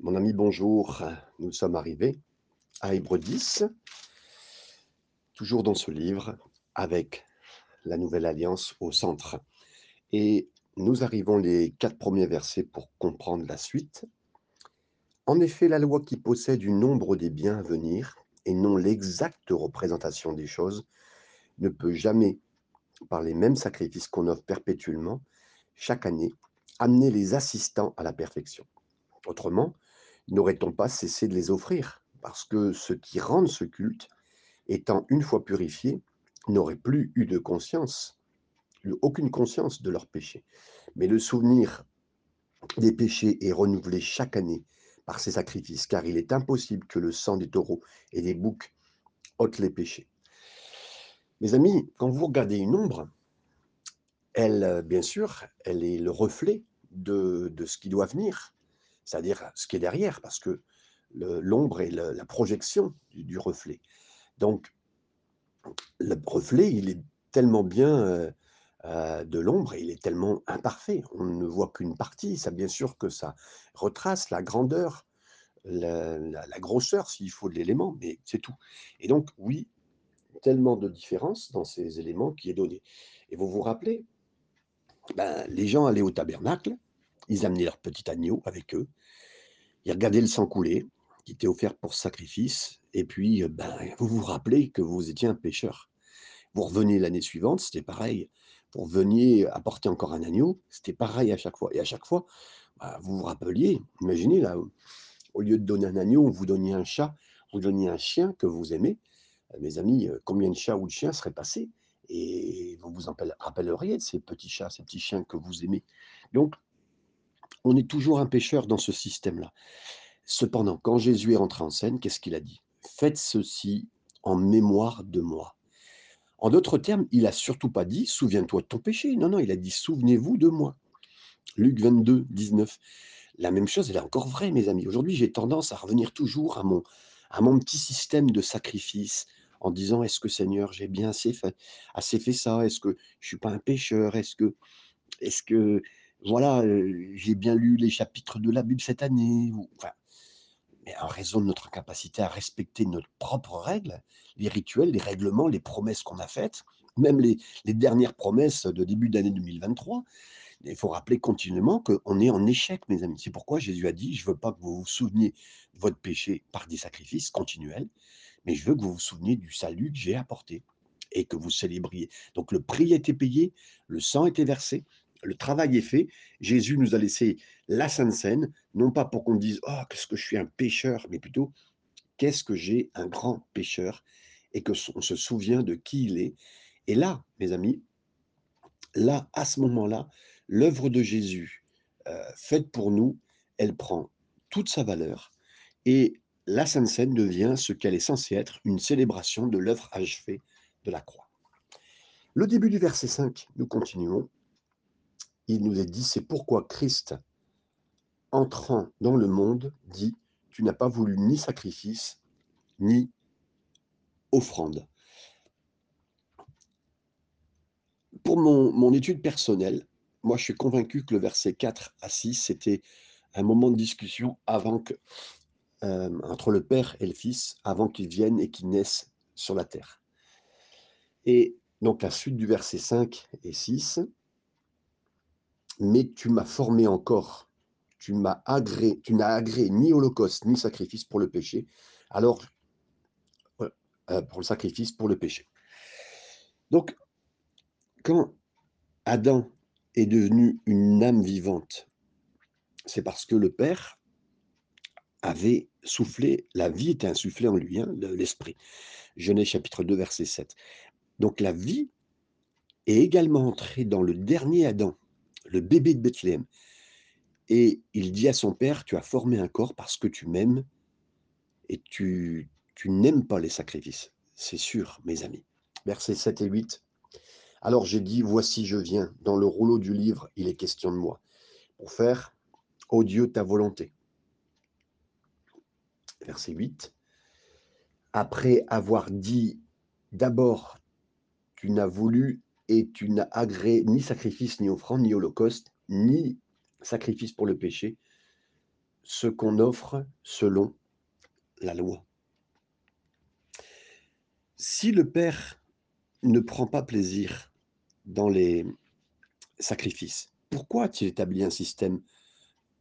Mon ami, bonjour. Nous sommes arrivés à Hébreu 10, toujours dans ce livre, avec la nouvelle alliance au centre. Et nous arrivons les quatre premiers versets pour comprendre la suite. En effet, la loi qui possède du nombre des biens à venir, et non l'exacte représentation des choses, ne peut jamais, par les mêmes sacrifices qu'on offre perpétuellement, chaque année, amener les assistants à la perfection. Autrement, n'aurait-on pas cessé de les offrir? Parce que ceux qui rendent ce culte, étant une fois purifiés, n'auraient plus eu de conscience, aucune conscience de leurs péchés. Mais le souvenir des péchés est renouvelé chaque année par ces sacrifices, car il est impossible que le sang des taureaux et des boucs ôte les péchés. Mes amis, quand vous regardez une ombre, elle, bien sûr, elle est le reflet de, de ce qui doit venir c'est-à-dire ce qui est derrière, parce que l'ombre est la projection du, reflet. Donc, le reflet, il est tellement bien euh, euh, de l'ombre, il est tellement imparfait. On ne voit qu'une partie. Ça, bien sûr, que ça retrace la grandeur, la, grosseur, s'il faut de l'élément, mais c'est tout. Et donc, oui, tellement de différence dans ces éléments qui est donné. Et vous vous rappelez, ben, les gens allaient au tabernacle, ils amenaient leur petit agneau avec eux. Ils regardaient le sang couler, qui était offert pour sacrifice. Et puis, euh, ben, vous vous rappelez que vous étiez un pécheur. Vous revenez l'année suivante, c'était pareil. Vous reveniez apporter encore un agneau, c'était pareil à chaque fois. Et à chaque fois, bah, vous vous rappeliez, imaginez là, au lieu de donner un agneau, vous donniez un chat, vous donniez un chien que vous aimez. Euh, mes amis, euh, combien de chats ou de chiens seraient passés? Et vous vous rappelleriez de ces petits chats, ces petits chiens que vous aimez? Donc, on est toujours un pécheur dans ce système-là. Cependant, quand Jésus est rentré en scène, qu'est-ce qu'il a dit? Faites ceci en mémoire de moi. En d'autres termes, il a surtout pas dit souviens-toi de ton péché. Non, non, il a dit souvenez-vous de moi. Luc 22, 19. La même chose, elle est encore vraie, mes amis. Aujourd'hui, j'ai tendance à revenir toujours à mon, à mon petit système de sacrifice en disant est-ce que Seigneur, j'ai bien assez fait, assez fait ça? Est-ce que je suis pas un pécheur Est-ce que, est-ce que voilà, j'ai bien lu les chapitres de la Bible cette année. mais en raison de notre incapacité à respecter nos propres règles, les rituels, les règlements, les promesses qu'on a faites, même les, dernières promesses de début d'année 2023, il faut rappeler continuellement qu'on est en échec, mes amis. C'est pourquoi Jésus a dit, je ne veux pas que vous vous souveniez de votre péché par des sacrifices continuels, mais je veux que vous vous souveniez du salut que j'ai apporté et que vous célébriez. Donc le prix a été payé, le sang a été versé, le travail est fait. Jésus nous a laissé la Sainte Seine, non pas pour qu'on dise Oh, qu'est-ce que je suis un pécheur, mais plutôt qu'est-ce que j'ai un grand pécheur et que on se souvient de qui il est. Et là, mes amis, là, à ce moment-là, l'œuvre de Jésus euh, faite pour nous, elle prend toute sa valeur et la Sainte Seine devient ce qu'elle est censée être, une célébration de l'œuvre achevée de la croix. Le début du verset 5, nous continuons il nous est dit, c'est pourquoi Christ, entrant dans le monde, dit, tu n'as pas voulu ni sacrifice, ni offrande. Pour mon, étude personnelle, moi je suis convaincu que le verset 4 à 6, c'était un moment de discussion avant que, euh, entre le Père et le Fils, avant qu'ils viennent et qu'ils naissent sur la terre. Et donc la suite du verset 5 et 6, mais tu m'as formé encore. Tu m'as agré, tu n'as agréé ni holocauste ni sacrifice pour le péché. Alors, euh, pour le sacrifice pour le péché. Donc, quand Adam est devenu une âme vivante, c'est parce que le Père avait soufflé, la vie était insufflée en lui, hein, l'esprit. Genèse chapitre 2, verset 7. Donc la vie est également entrée dans le dernier Adam, le bébé de Bethléem. Et il dit à son père, tu as formé un corps parce que tu m'aimes et tu, n'aimes pas les sacrifices. C'est sûr, mes amis. Versets 7 et 8. Alors j'ai dit, voici je viens. Dans le rouleau du livre, il est question de moi. Pour faire, ô Dieu, ta volonté. Verset 8. Après avoir dit, d'abord, tu n'as voulu et tu n'as agréé ni sacrifice, ni offrande, ni holocauste, ni sacrifice pour le péché. ce qu'on offre selon la loi. Si le Père ne prend pas plaisir dans les sacrifices, pourquoi a-t-il établi un système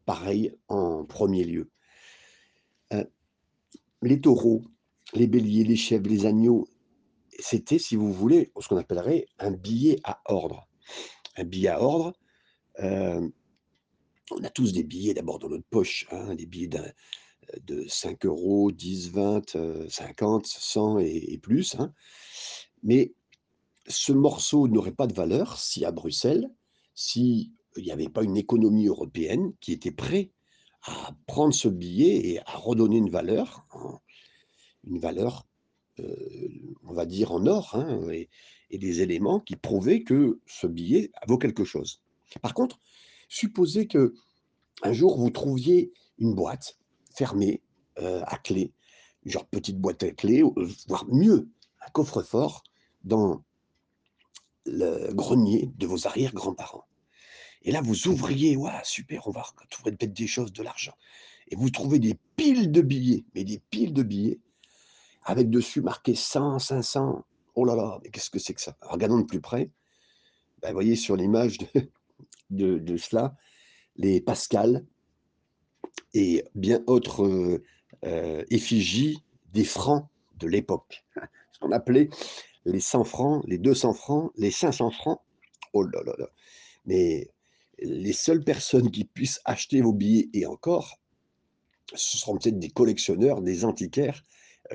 pareil en premier lieu? Euh, Les taureaux, les béliers, les chèvres, les agneaux, c'était, si vous voulez, ce qu'on appellerait un billet à ordre. Un billet à ordre, euh, on a tous des billets d'abord dans notre poche, hein, des billets de 5 euros, 10, 20, 50, 100 et, plus. Hein. Mais ce morceau n'aurait pas de valeur si à Bruxelles, s'il n'y avait pas une économie européenne qui était prête à prendre ce billet et à redonner une valeur, une valeur euh, on va dire en or, hein, et, des éléments qui prouvaient que ce billet vaut quelque chose. Par contre, supposez que un jour vous trouviez une boîte fermée euh, à clé, genre petite boîte à clé, euh, voire mieux, un coffre-fort dans le grenier de vos arrière-grands-parents. Et là, vous ouvriez, ouais, super, on va trouver peut-être des choses, de l'argent. Et vous trouvez des piles de billets, mais des piles de billets avec dessus marqué 100, 500. Oh là là, mais qu'est-ce que c'est que ça? Regardons de plus près. Ben, vous voyez sur l'image de, cela, les Pascal et bien autres euh, euh, effigies des francs de l'époque. Ce qu'on appelait les 100 francs, les 200 francs, les 500 francs. Oh là là là. Mais les seules personnes qui puissent acheter vos billets, et encore, ce seront peut-être des collectionneurs, des antiquaires,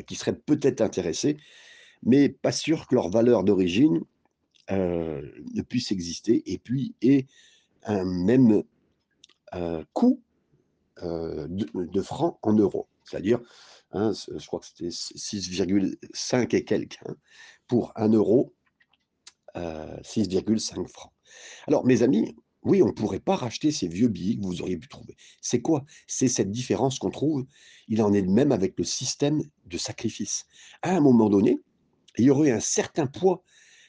qui seraient peut-être intéressés, mais pas sûr que leur valeur d'origine euh, ne puisse exister et puis ait un même euh, coût de, francs en euros. C'est-à-dire, hein, je crois que c'était 6,5 et quelques hein, pour 1 euro, 6,5 francs. Alors, mes amis, oui, on ne pourrait pas racheter ces vieux billets que vous auriez pu trouver. C'est quoi? C'est cette différence qu'on trouve? Il en est de même avec le système de sacrifice. À un moment donné, il y aurait un certain poids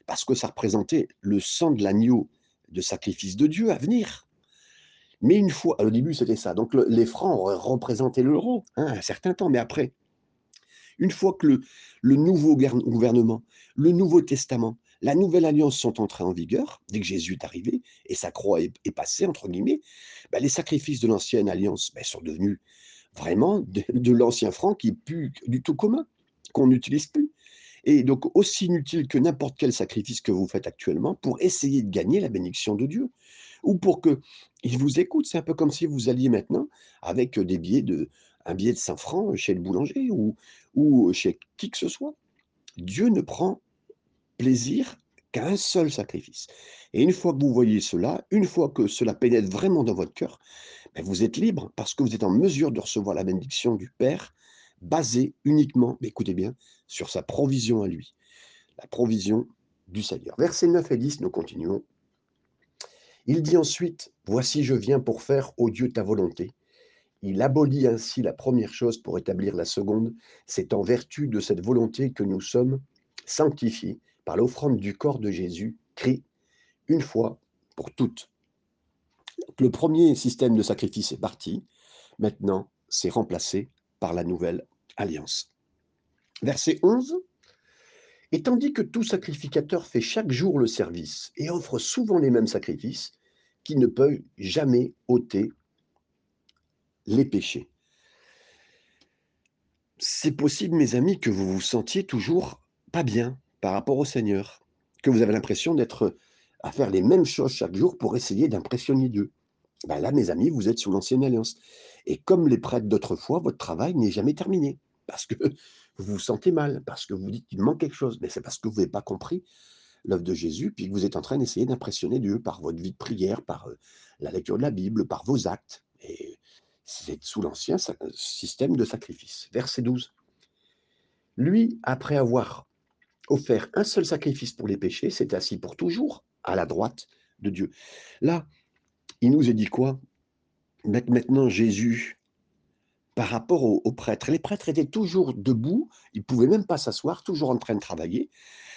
parce que ça représentait le sang de l'agneau de sacrifice de Dieu à venir. Mais une fois, au début c'était ça, donc les francs auraient représenté l'euro hein, un certain temps, mais après, une fois que le nouveau gouvernement, le Nouveau Testament la nouvelle alliance sont entrées en vigueur, dès que Jésus est arrivé, et sa croix est, passée, entre guillemets, bah, les sacrifices de l'ancienne alliance bah, sont devenus vraiment de, l'ancien franc qui plus du tout commun, qu'on n'utilise plus. Et donc aussi inutile que n'importe quel sacrifice que vous faites actuellement pour essayer de gagner la bénédiction de Dieu, ou pour qu'il vous écoute. C'est un peu comme si vous alliez maintenant avec des billets de, un billet de 5 francs chez le boulanger ou, ou chez qui que ce soit. Dieu ne prend plaisir seul sacrifice. Et une fois que vous voyez cela, une fois que cela pénètre vraiment dans votre cœur, ben, vous êtes libre parce que vous êtes en mesure de recevoir la bénédiction du Père, basée uniquement, mais écoutez bien, sur sa provision à lui, la provision du Seigneur. Versets 9 et 10, nous continuons. Il dit ensuite, Voici je viens pour faire, ô Dieu, ta volonté. Il abolit ainsi la première chose pour établir la seconde. C'est en vertu de cette volonté que nous sommes sanctifiés par l'offrande du corps de Jésus, crie une fois pour toutes. Le premier système de sacrifice est parti, maintenant c'est remplacé par la nouvelle alliance. Verset 11. Et tandis que tout sacrificateur fait chaque jour le service et offre souvent les mêmes sacrifices, qui ne peuvent jamais ôter les péchés. C'est possible, mes amis, que vous vous sentiez toujours pas bien, par rapport au Seigneur, que vous avez l'impression d'être à faire les mêmes choses chaque jour pour essayer d'impressionner Dieu. Ben là, mes amis, vous êtes sous l'ancienne alliance. Et comme les prêtres d'autrefois, votre travail n'est jamais terminé. Parce que vous vous sentez mal, parce que vous dites qu'il manque quelque chose. Mais c'est parce que vous n'avez pas compris l'œuvre de Jésus, puis que vous êtes en train d'essayer d'impressionner Dieu par votre vie de prière, par euh, la lecture de la Bible, par vos actes. Et c'est sous l'ancien système de sacrifice. Verset 12. Lui, après avoir offert un seul sacrifice pour les péchés, c'est assis pour toujours à la droite de Dieu. Là, il nous a dit quoi? Maintenant, Jésus, par rapport aux, prêtres, les prêtres étaient toujours debout, ils ne pouvaient même pas s'asseoir, toujours en train de travailler.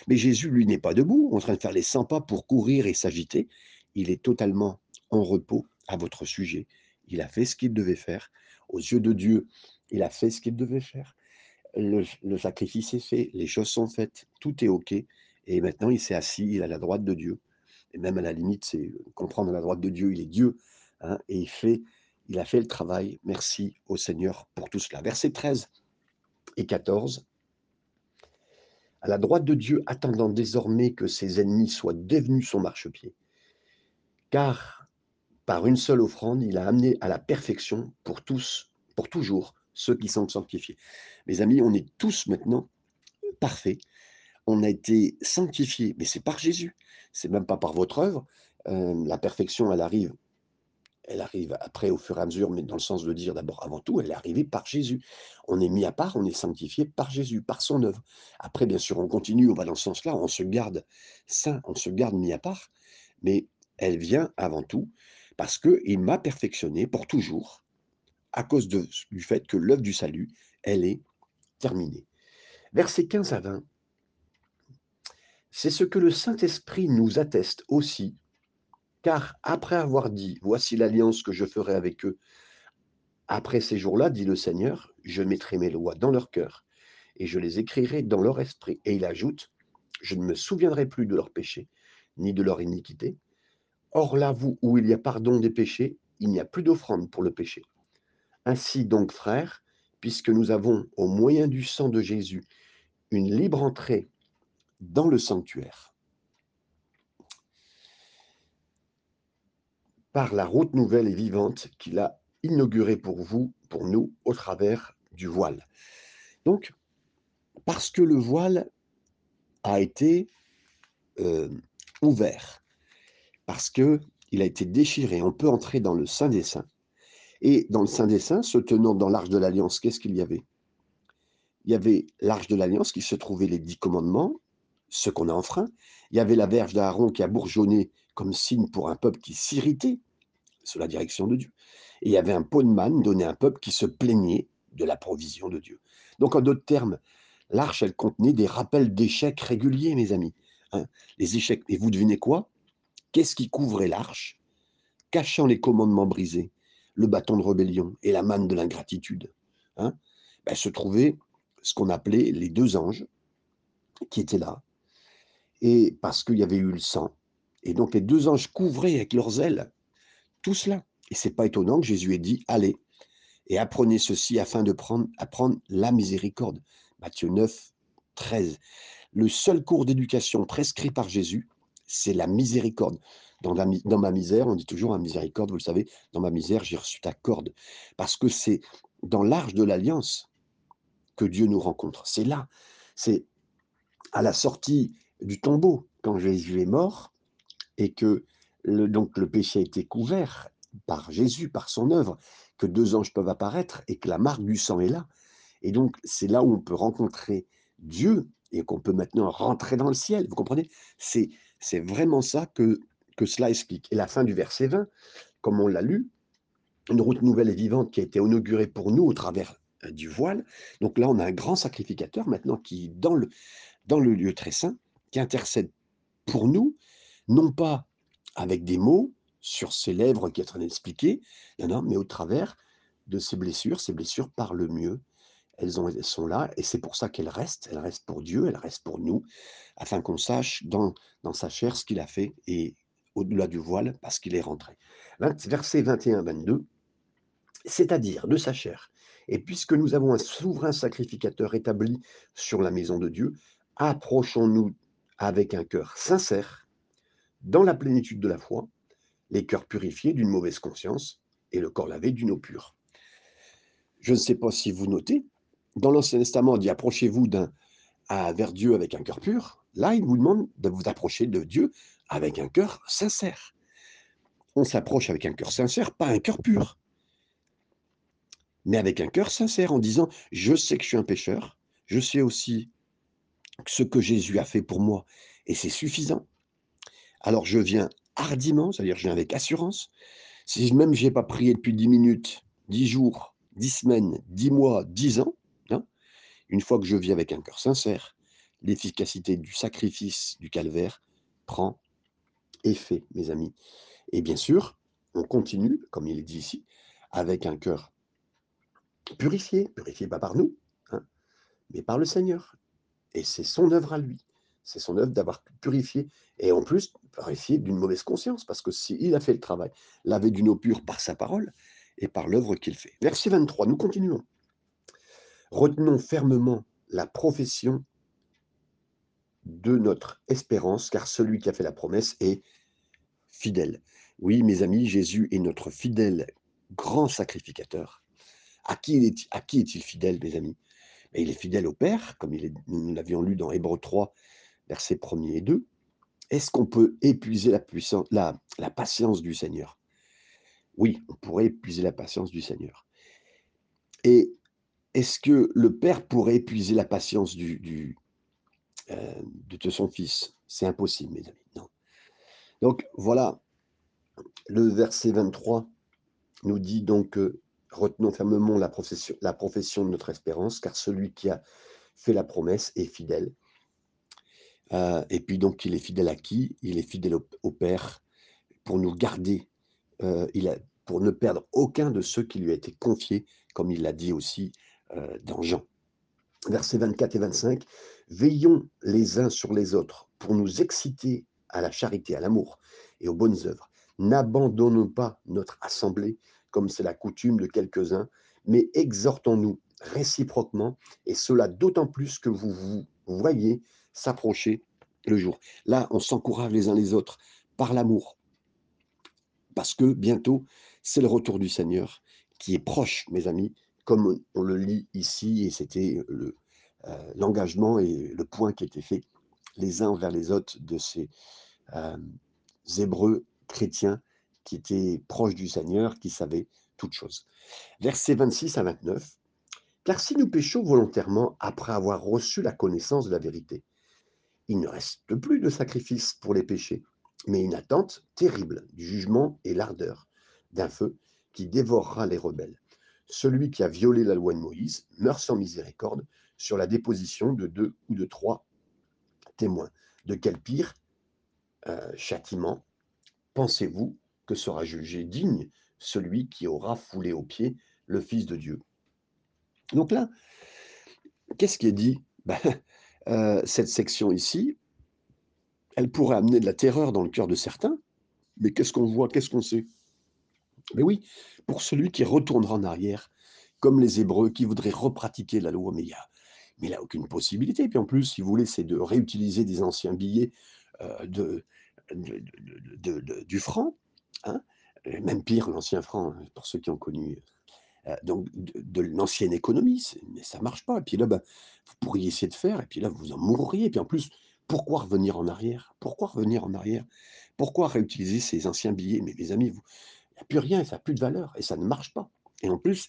Mais Jésus, lui, n'est pas debout, en train de faire les 100 pas pour courir et s'agiter. Il est totalement en repos à votre sujet. Il a fait ce qu'il devait faire. aux yeux de Dieu, il a fait ce qu'il devait faire. Le, sacrifice est fait, les choses sont faites, tout est OK. Et maintenant, il s'est assis, il est à la droite de Dieu. Et même à la limite, c'est comprendre à la droite de Dieu, il est Dieu. Hein, et il, fait, il a fait le travail. Merci au Seigneur pour tout cela. Verset 13 et 14. À la droite de Dieu, attendant désormais que ses ennemis soient devenus son marchepied. Car par une seule offrande, il a amené à la perfection pour tous, pour toujours, ceux qui sont sanctifiés. Mes amis, on est tous maintenant parfaits. On a été sanctifiés, mais c'est par Jésus. C'est même pas par votre œuvre. Euh, la perfection, elle arrive elle arrive après au fur et à mesure, mais dans le sens de dire d'abord, avant tout, elle est arrivée par Jésus. On est mis à part, on est sanctifié par Jésus, par son œuvre. Après, bien sûr, on continue, on va dans ce sens-là, on se garde saint, on se garde mis à part, mais elle vient avant tout parce qu'il m'a perfectionné pour toujours, à cause du fait que l'œuvre du salut, elle est terminée. Versets 15 à 20. C'est ce que le Saint-Esprit nous atteste aussi car après avoir dit, voici l'alliance que je ferai avec eux, après ces jours-là, dit le Seigneur, je mettrai mes lois dans leur cœur et je les écrirai dans leur esprit. Et il ajoute, je ne me souviendrai plus de leurs péchés, ni de leur iniquité. Or là, vous, où il y a pardon des péchés, il n'y a plus d'offrande pour le péché. Ainsi donc, frères, puisque nous avons, au moyen du sang de Jésus, une libre entrée dans le sanctuaire, par la route nouvelle et vivante qu'il a inaugurée pour vous, pour nous, au travers du voile. Donc, parce que le voile a été euh, ouvert, parce que il a été déchiré, on peut entrer dans le Saint des Saints. Et dans le Saint des Saints, se tenant dans l'Arche de l'Alliance, qu'est-ce qu'il y avait? Il y avait l'Arche de l'Alliance qui se trouvait les dix commandements, ce qu'on a enfreint. Il y avait la verge d'Aaron qui a bourgeonné comme signe pour un peuple qui s'irritait sous la direction de Dieu. Et il y avait un pot de donné à un peuple qui se plaignait de la provision de Dieu. Donc, en d'autres termes, l'arche, elle contenait des rappels d'échecs réguliers, mes amis. Hein. les échecs. Et vous devinez quoi? Qu'est-ce qui couvrait l'arche? Cachant les commandements brisés, le bâton de rébellion et la manne de l'ingratitude. Hein ben, se trouvaient ce qu'on appelait les deux anges qui étaient là. Et parce qu'il y avait eu le sang. Et donc les deux anges couvraient avec leurs ailes tout cela. Et c'est pas étonnant que Jésus ait dit Allez et apprenez ceci afin de prendre, la miséricorde. Matthieu 9, 13. Le seul cours d'éducation prescrit par Jésus, c'est la miséricorde. Dans, ma misère, on dit toujours un miséricorde, vous le savez, dans ma misère, j'ai reçu ta corde. Parce que c'est dans l'arche de l'alliance que Dieu nous rencontre. C'est là, c'est à la sortie du tombeau, quand Jésus est mort, et que donc le péché a été couvert par Jésus, par son œuvre, que deux anges peuvent apparaître et que la marque du sang est là. Et donc c'est là où on peut rencontrer Dieu et qu'on peut maintenant rentrer dans le ciel. Vous comprenez? C'est vraiment ça que, que cela explique. Et la fin du verset 20, comme on l'a lu, une route nouvelle et vivante qui a été inaugurée pour nous au travers euh, du voile. Donc là, on a un grand sacrificateur maintenant qui, dans le, dans le lieu très saint, qui intercède pour nous, non pas avec des mots sur ses lèvres qui est en train d'expliquer, non, mais au travers de ses blessures, ses blessures parlent mieux. Elles, elles sont là et c'est pour ça qu'elles restent. Elles restent pour Dieu, elles restent pour nous, afin qu'on sache dans, dans sa chair ce qu'il a fait et au-delà du voile, parce qu'il est rentré. Verset 21-22, c'est-à-dire de sa chair. Et puisque nous avons un souverain sacrificateur établi sur la maison de Dieu, approchons-nous avec un cœur sincère dans la plénitude de la foi, les cœurs purifiés d'une mauvaise conscience et le corps lavé d'une eau pure. Je ne sais pas si vous notez, dans l'Ancien Testament, on dit approchez-vous vers Dieu avec un cœur pur. Là, il vous demande de vous approcher de Dieu avec un cœur sincère. On s'approche avec un cœur sincère, pas un cœur pur, mais avec un cœur sincère en disant je sais que je suis un pécheur, je sais aussi ce que Jésus a fait pour moi et c'est suffisant. Alors je viens hardiment, c'est-à-dire je viens avec assurance. Si même je n'ai pas prié depuis 10 minutes, 10 jours, 10 semaines, 10 mois, 10 ans, hein, une fois que je vis avec un cœur sincère, l'efficacité du sacrifice du calvaire prend effet, mes amis. Et bien sûr, on continue, comme il est dit ici, avec un cœur purifié, purifié pas par nous, hein, mais par le Seigneur. Et c'est son œuvre à lui. C'est son œuvre d'avoir purifié, et en plus, purifié d'une mauvaise conscience, parce que s'il a fait le travail, lavé d'une eau pure par sa parole et par l'œuvre qu'il fait. Verset 23, nous continuons. Retenons fermement la profession de notre espérance, car celui qui a fait la promesse est fidèle. Oui, mes amis, Jésus est notre fidèle grand sacrificateur. À qui, est, il fidèle, mes amis? Il est fidèle au Père, comme nous l'avions lu dans Hébreu 3, versets 1 et 2. Est-ce qu'on peut épuiser la, patience du Seigneur? Oui, on pourrait épuiser la patience du Seigneur. Et est-ce que le Père pourrait épuiser la patience euh, de son Fils? C'est impossible, mes amis. Donc voilà, le verset 23 nous dit donc retenons fermement la profession, la profession de notre espérance, car celui qui a fait la promesse est fidèle. Euh, et puis donc, il est fidèle à qui? Il est fidèle au, Père pour nous garder, euh, il a, pour ne perdre aucun de ceux qui lui a été confiés, comme il l'a dit aussi euh, dans Jean. Versets 24 et 25, Veillons les uns sur les autres pour nous exciter à la charité, à l'amour et aux bonnes œuvres. N'abandonnons pas notre assemblée comme c'est la coutume de quelques-uns, mais exhortons-nous réciproquement, et cela d'autant plus que vous vous voyez s'approcher le jour. Là, on s'encourage les uns les autres par l'amour, parce que bientôt, c'est le retour du Seigneur qui est proche, mes amis, comme on le lit ici, et c'était euh, l'engagement et le point qui était fait les uns vers les autres de ces Hébreux chrétiens qui étaient proches du Seigneur, qui savaient toutes choses. Versets 26 à 29. Car si nous péchons volontairement après avoir reçu la connaissance de la vérité, il ne reste plus de sacrifice pour les péchés, mais une attente terrible du jugement et l'ardeur d'un feu qui dévorera les rebelles. Celui qui a violé la loi de Moïse meurt sans miséricorde sur la déposition de deux ou de trois témoins. De quel pire euh, châtiment pensez-vous que sera jugé digne celui qui aura foulé aux pieds le Fils de Dieu? Donc là, qu'est-ce qui est dit? Ben, euh, Cette section ici, elle pourrait amener de la terreur dans le cœur de certains, mais qu'est-ce qu'on voit, qu'est-ce qu'on sait? Mais oui, pour celui qui retournera en arrière, comme les Hébreux qui voudraient repratiquer la loi, mais mais il n'a aucune possibilité. Et puis en plus, si vous voulez, c'est de réutiliser des anciens billets euh, de, du franc, hein, même pire, l'ancien franc, hein, pour ceux qui ont connu euh, donc de, l'ancienne économie, mais ça marche pas. Et puis là, ben, vous pourriez essayer de faire, et puis là, vous en mourriez. Et puis en plus, pourquoi revenir en arrière? Pourquoi revenir en arrière? Pourquoi réutiliser ces anciens billets? Mais mes amis, il n'y a plus rien, ça n'a plus de valeur, et ça ne marche pas. Et en plus,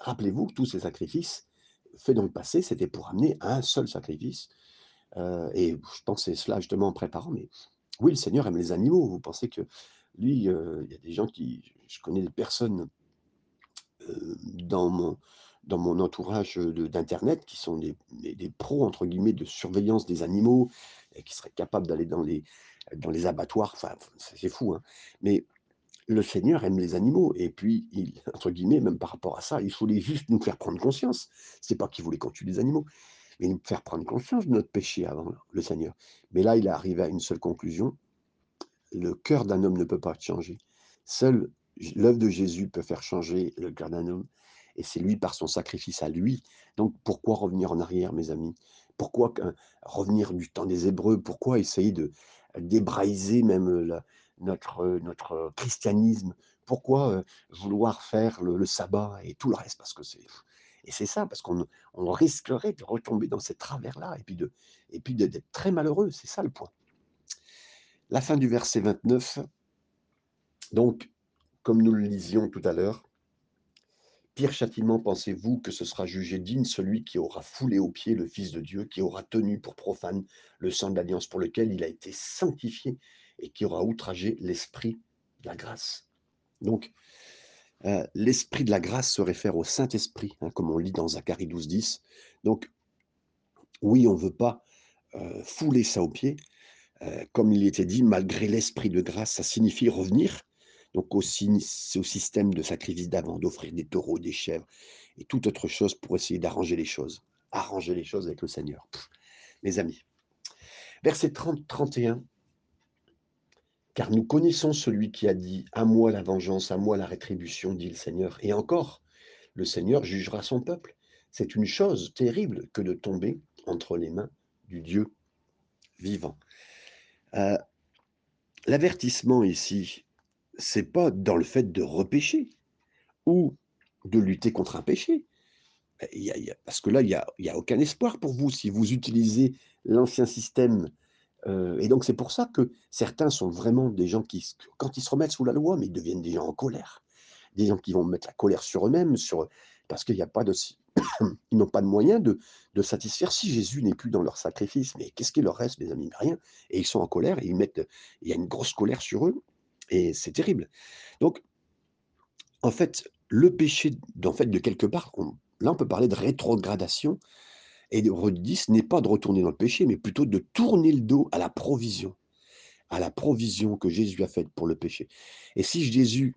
rappelez-vous tous ces sacrifices faits dans le passé, c'était pour amener un seul sacrifice. Euh, et je pensais cela justement en préparant, mais oui, le Seigneur aime les animaux. Vous pensez que lui, euh, il y a des gens qui, je connais des personnes euh, dans mon dans mon entourage d'internet qui sont des, des, pros entre guillemets de surveillance des animaux et qui seraient capables d'aller dans les dans les abattoirs. Enfin, c'est fou, hein. Mais le Seigneur aime les animaux et puis il, entre guillemets, même par rapport à ça, il voulait juste nous faire prendre conscience. C'est pas qu'il voulait qu'on tue les animaux, mais nous faire prendre conscience de notre péché avant le Seigneur. Mais là, il est arrivé à une seule conclusion le cœur d'un homme ne peut pas changer. Seul l'œuvre de Jésus peut faire changer le cœur d'un homme. Et c'est lui par son sacrifice à lui. Donc pourquoi revenir en arrière, mes amis? Pourquoi revenir du temps des Hébreux? Pourquoi essayer de débraïser même notre, notre christianisme Pourquoi vouloir faire le, sabbat et tout le reste? Parce que c'est et c'est ça, parce qu'on risquerait de retomber dans ces travers-là et puis de et puis d'être très malheureux. C'est ça le point. La fin du verset 29, donc, comme nous le lisions tout à l'heure, Pire châtiment pensez-vous que ce sera jugé digne celui qui aura foulé aux pieds le Fils de Dieu, qui aura tenu pour profane le sang de l'alliance pour lequel il a été sanctifié et qui aura outragé l'esprit de la grâce. Donc, euh, l'esprit de la grâce se réfère au Saint-Esprit, hein, comme on lit dans Zacharie 12, 10. Donc, oui, on ne veut pas euh, fouler ça aux pieds, euh, comme il était dit, malgré l'esprit de grâce, ça signifie revenir, Donc aussi, au système de sacrifice d'avant, d'offrir des taureaux, des chèvres et toute autre chose pour essayer d'arranger les choses. Arranger les choses avec le Seigneur. mes amis. Verset 30-31. Car nous connaissons celui qui a dit À moi la vengeance, à moi la rétribution, dit le Seigneur. Et encore, le Seigneur jugera son peuple. C'est une chose terrible que de tomber entre les mains du Dieu vivant. Euh, l'avertissement ici, c'est pas dans le fait de repêcher ou de lutter contre un péché. Parce que là, il n'y a, aucun espoir pour vous si vous utilisez l'ancien système. Euh, et donc, c'est pour ça que certains sont vraiment des gens qui, quand ils se remettent sous la loi, mais ils deviennent des gens en colère. Des gens qui vont mettre la colère sur eux-mêmes, parce qu'il n'y a pas de, ils n'ont pas de moyens de, satisfaire si Jésus n'est plus dans leur sacrifice. Mais qu'est-ce qu'il leur reste, mes amis? Rien. Et ils sont en colère et ils mettent, il y a une grosse colère sur eux et c'est terrible. Donc, en fait, le péché, en fait, de quelque part, là, on peut parler de rétrogradation. Et de redis n'est pas de retourner dans le péché, mais plutôt de tourner le dos à la provision, à la provision que Jésus a faite pour le péché. Et si Jésus,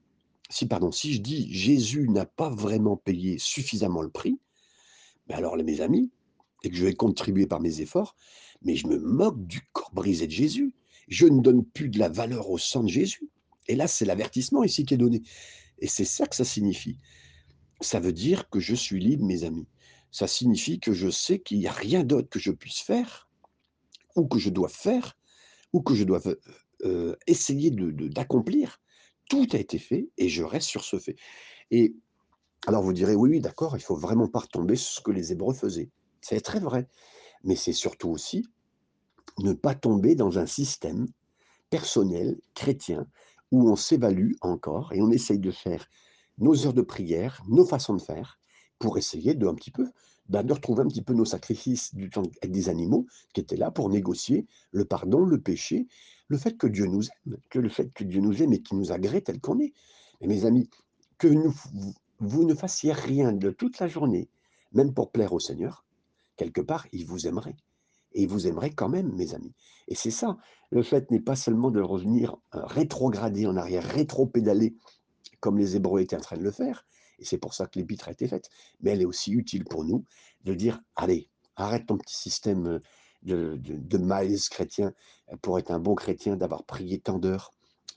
si pardon, si je dis Jésus n'a pas vraiment payé suffisamment le prix, ben alors mes amis, et que je vais contribuer par mes efforts, mais je me moque du corps brisé de Jésus. Je ne donne plus de la valeur au sang de Jésus. Et là, c'est l'avertissement ici qui est donné. Et c'est ça que ça signifie. Ça veut dire que je suis libre, mes amis. Ça signifie que je sais qu'il n'y a rien d'autre que je puisse faire, ou que je dois faire, ou que je dois euh, essayer d'accomplir. Tout a été fait et je reste sur ce fait. Et alors vous direz, oui, oui, d'accord, il faut vraiment pas retomber sur ce que les Hébreux faisaient. C'est très vrai. Mais c'est surtout aussi ne pas tomber dans un système personnel, chrétien, où on s'évalue encore et on essaye de faire nos heures de prière, nos façons de faire, pour essayer de un petit peu bah, de retrouver un petit peu nos sacrifices du temps des animaux qui étaient là pour négocier le pardon, le péché, le fait que Dieu nous aime, que le fait que Dieu nous aime et qu'il nous agrée tel qu'on est. Mais mes amis, que vous ne fassiez rien de toute la journée, même pour plaire au Seigneur, quelque part, il vous aimerait. Et il vous aimerait quand même, mes amis. Et c'est ça, le fait n'est pas seulement de revenir euh, rétrograder en arrière, rétro-pédaler, comme les Hébreux étaient en train de le faire, et c'est pour ça que l'épître a été faite, mais elle est aussi utile pour nous de dire, allez, arrête ton petit système euh, de, de, de chrétien pour être un bon chrétien, d'avoir prié tant d'heures,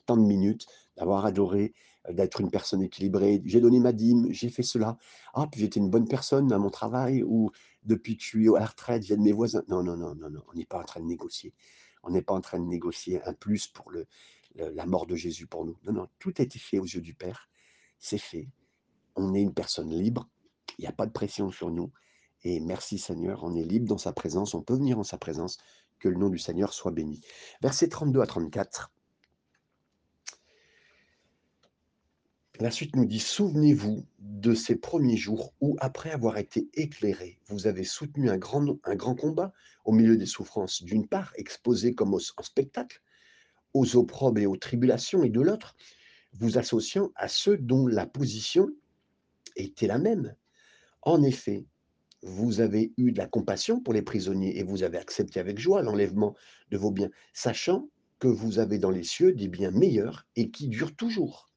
tant de minutes, d'avoir adoré, d'être une personne équilibrée. J'ai donné ma dîme, j'ai fait cela. Ah, puis j'étais une bonne personne à mon travail ou depuis que je suis à la retraite, j'aide mes voisins. Non, non, non, non, non. On n'est pas en train de négocier. On n'est pas en train de négocier un plus pour le, la mort de Jésus pour nous. Non, non, tout a été fait aux yeux du Père. C'est fait. On est une personne libre. Il n'y a pas de pression sur nous. Et merci Seigneur, on est libre dans sa présence. On peut venir en sa présence. Que le nom du Seigneur soit béni. Versets 32 à 34. La suite nous dit, souvenez-vous de ces premiers jours où, après avoir été éclairé, vous avez soutenu un grand, un grand combat au milieu des souffrances, d'une part exposé comme en spectacle aux opprobes et aux tribulations, et de l'autre, vous associant à ceux dont la position était la même. En effet, vous avez eu de la compassion pour les prisonniers et vous avez accepté avec joie l'enlèvement de vos biens, sachant que vous avez dans les cieux des biens meilleurs et qui durent toujours.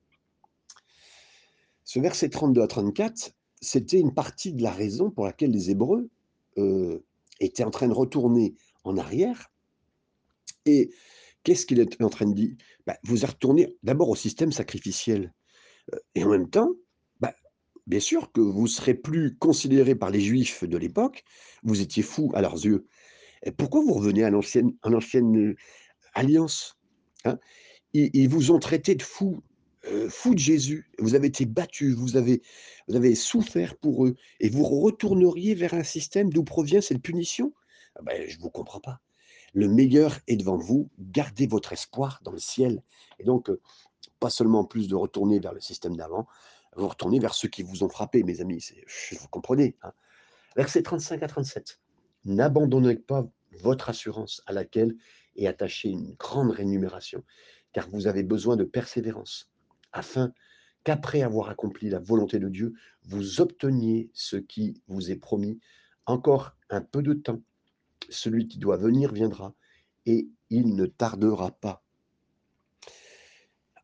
Ce verset 32 à 34, c'était une partie de la raison pour laquelle les Hébreux euh, étaient en train de retourner en arrière. Et qu'est-ce qu'il est en train de dire? Bah, Vous êtes retourné d'abord au système sacrificiel. Euh, et en même temps, bien sûr que vous serez plus considéré par les Juifs de l'époque, vous étiez fou à leurs yeux. Et pourquoi vous revenez à l'ancienne, euh, alliance hein? Ils, vous ont traité de fous euh, fou de Jésus, vous avez été battu, vous avez, vous avez souffert pour eux, et vous retourneriez vers un système d'où provient cette punition? Ah ben, Je ne vous comprends pas. Le meilleur est devant vous, gardez votre espoir dans le ciel. Et donc, euh, pas seulement plus de retourner vers le système d'avant, vous retournez vers ceux qui vous ont frappé, mes amis, vous comprenez. Hein Versets 35 à 37. N'abandonnez pas votre assurance à laquelle est attachée une grande rémunération, car vous avez besoin de persévérance afin qu'après avoir accompli la volonté de Dieu, vous obteniez ce qui vous est promis. Encore un peu de temps, celui qui doit venir viendra, et il ne tardera pas.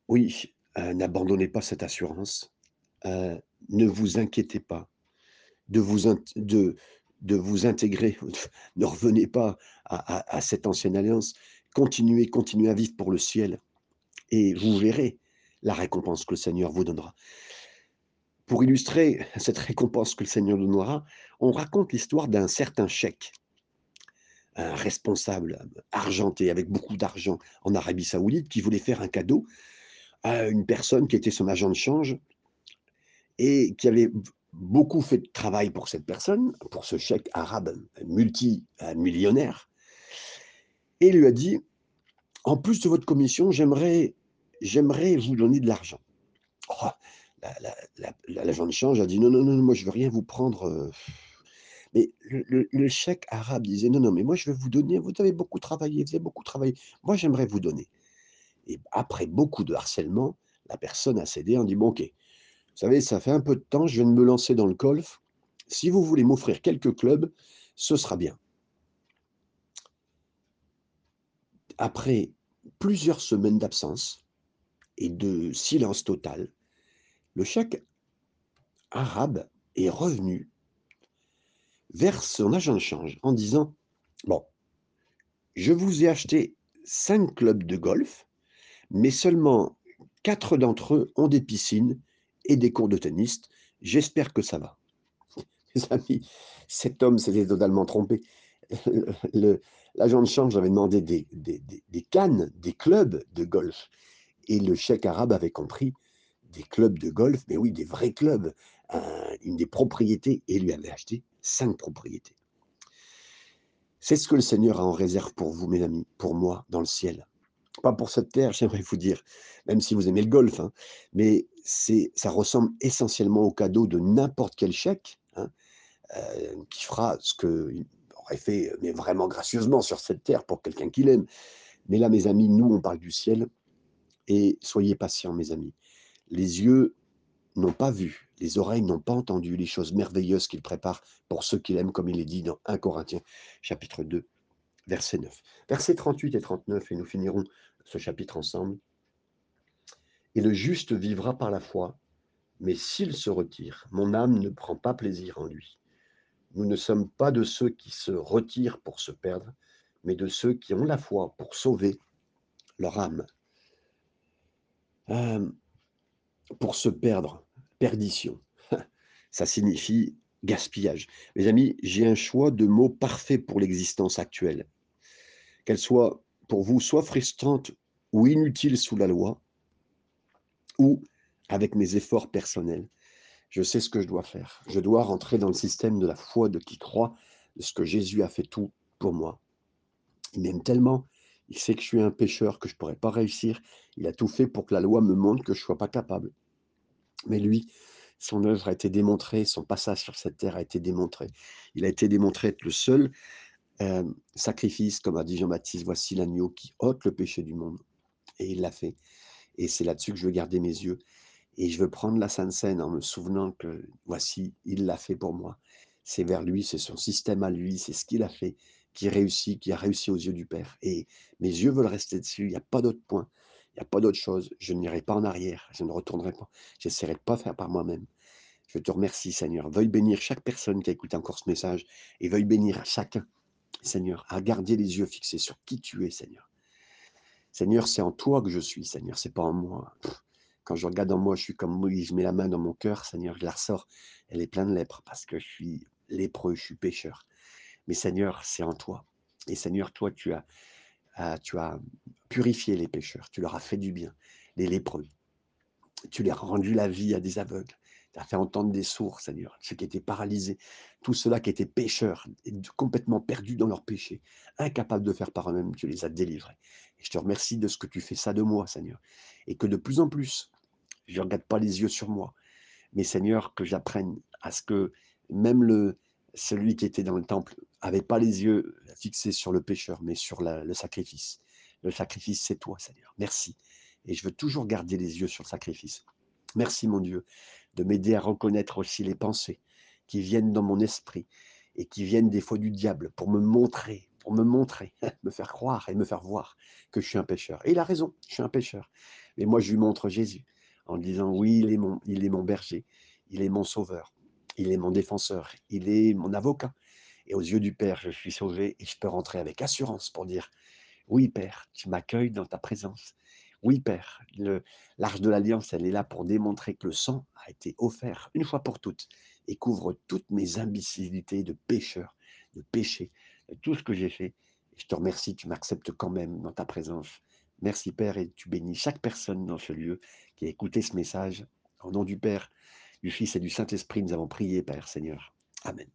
Oui, Heu, n'abandonnez pas cette assurance. Heu, ne vous inquiétez pas de vous intégrer, ne revenez pas à cette ancienne alliance. Continuez continuez à vivre pour le ciel et vous verrez la récompense que le Seigneur vous donnera. Pour illustrer cette récompense que le Seigneur donnera, on raconte l'histoire d'un certain cheikh un responsable argenté avec beaucoup d'argent en Arabie Saoudite qui voulait faire un cadeau à une personne qui était son agent de change et qui avait beaucoup fait de travail pour cette personne, pour ce cheikh arabe multimillionnaire et lui a dit: «En plus de votre commission, j'aimerais j'aimerais vous donner de l'argent». Oh, la la l'agent de change a dit: «Non, non, non, moi je veux rien vous prendre, heu» mais le cheikh arabe disait: «Non, non, mais moi je vais vous donner, vous avez beaucoup travaillé, vous avez beaucoup travaillé, moi j'aimerais vous donner» et après beaucoup de harcèlement, la personne a cédé en dit: «Bon OK, savez, ça fait un peu de temps, je viens de me lancer dans le golf. Si vous voulez m'offrir quelques clubs, ce sera bien». Après plusieurs semaines d'absence et de silence total, le cheikh arabe est revenu vers son agent de change en disant: «Bon, je vous ai acheté 5 clubs de golf, mais seulement 4 d'entre eux ont des piscines et des cours de tennis. J'espère que ça va». Mes amis, cet homme s'était totalement trompé. L'agent de change avait demandé des cannes, des clubs de golf et le cheikh arabe avait compris des clubs de golf, mais oui, des vrais clubs, un une des propriétés et lui avait acheté 5 propriétés. C'est ce que le Seigneur a en réserve pour vous, mes amis, pour moi, dans le ciel. Pas pour cette terre, j'aimerais vous dire, même si vous aimez le golf, hein, mais c'est ça ressemble essentiellement au cadeau de n'importe quel cheikh, hein, heu, qui fera ce qu'il aurait fait, mais vraiment gracieusement sur cette terre pour quelqu'un qu'il aime. Mais là, mes amis, nous, on parle du ciel et soyez patients, mes amis. Les yeux n'ont pas vu, les oreilles n'ont pas entendu les choses merveilleuses qu'il prépare pour ceux qu'il aime, comme il est dit dans 1 Corinthiens chapitre 2, verset 9. Versets 38 et 39 et nous finirons ce chapitre ensemble. «Et le juste vivra par la foi, mais s'il se retire, mon âme ne prend pas plaisir en lui. Nous ne sommes pas de ceux qui se retirent pour se perdre, mais de ceux qui ont la foi pour sauver leur âme». Hem, pour se perdre, perdition, ça signifie gaspillage. Mes amis, j'ai un choix de mots parfait pour l'existence actuelle. Qu'elle soit pour vous soit frustrante ou inutile sous la loi, ou avec mes efforts personnels, je sais ce que je dois faire. Je dois rentrer dans le système de la foi de qui croit de ce que Jésus a fait tout pour moi. Il m'aime tellement, il sait que je suis un pécheur, que je ne pourrais pas réussir. Il a tout fait pour que la loi me montre que je ne sois pas capable. Mais lui, son œuvre a été démontrée, son passage sur cette terre a été démontré. Il a été démontré être le seul euh, sacrifice, comme a dit Jean-Baptiste, voici l'agneau qui ôte le péché du monde. Et il l'a fait. Et c'est là-dessus que je veux garder mes yeux. Et je veux prendre la Sainte Seine en me souvenant que voici, il l'a fait pour moi. C'est vers lui, c'est son système à lui, c'est ce qu'il a fait qui réussit, qui a réussi aux yeux du Père. Et mes yeux veulent rester dessus, il n'y a pas d'autre point, il n'y a pas d'autre chose. Je n'irai pas en arrière, je ne retournerai pas. J'essaierai de pas faire par moi-même. Je te remercie, Seigneur. Veuille bénir chaque personne qui a écouté encore ce message et veuille bénir à chacun, Seigneur, à garder les yeux fixés sur qui tu es, Seigneur. Seigneur, c'est en toi que je suis, Seigneur, c'est pas en moi. Quand je regarde en moi, je suis comme Moïse, je mets la main dans mon cœur, Seigneur, je la ressors, elle est pleine de lèpre parce que je suis lépreux, je suis pécheur. Mais Seigneur, c'est en toi. Et Seigneur, toi, tu as, ah, tu as purifié les pécheurs, tu leur as fait du bien, les lépreux. Tu leur as rendu la vie à des aveugles. Tu as fait entendre des sourds, Seigneur, ceux qui étaient paralysés, tous ceux-là qui étaient pécheurs, complètement perdus dans leur péché, incapables de faire par eux-mêmes, tu les as délivrés. Et je te remercie de ce que tu fais ça de moi, Seigneur. Et que de plus en plus, je ne regarde pas les yeux sur moi, mais Seigneur, que j'apprenne à ce que même celui qui était dans le temple avait pas les yeux fixés sur le pécheur, mais sur le sacrifice. Le sacrifice, c'est toi, Seigneur. Merci. Et je veux toujours garder les yeux sur le sacrifice. Merci, mon Dieu, de m'aider à reconnaître aussi les pensées qui viennent dans mon esprit et qui viennent des fois du diable pour me montrer, pour me montrer, me faire croire et me faire voir que je suis un pécheur. Et il a raison, je suis un pécheur. Mais moi, je lui montre Jésus. en disant oui, il est mon, il est mon berger, il est mon sauveur, il est mon défenseur, il est mon avocat. Et aux yeux du Père, je suis sauvé et je peux rentrer avec assurance pour dire oui, Père, tu m'accueilles dans ta présence. Oui, Père, l'arche de l'alliance, elle est là pour démontrer que le sang a été offert une fois pour toutes et couvre toutes mes imbécilités de pécheur, de péché, tout ce que j'ai fait. Je te remercie, tu m'acceptes quand même dans ta présence. Merci, Père, et tu bénis chaque personne dans ce lieu qui a écouté ce message. Au nom du Père, du Fils et du Saint-Esprit, nous avons prié, Père Seigneur. Amen.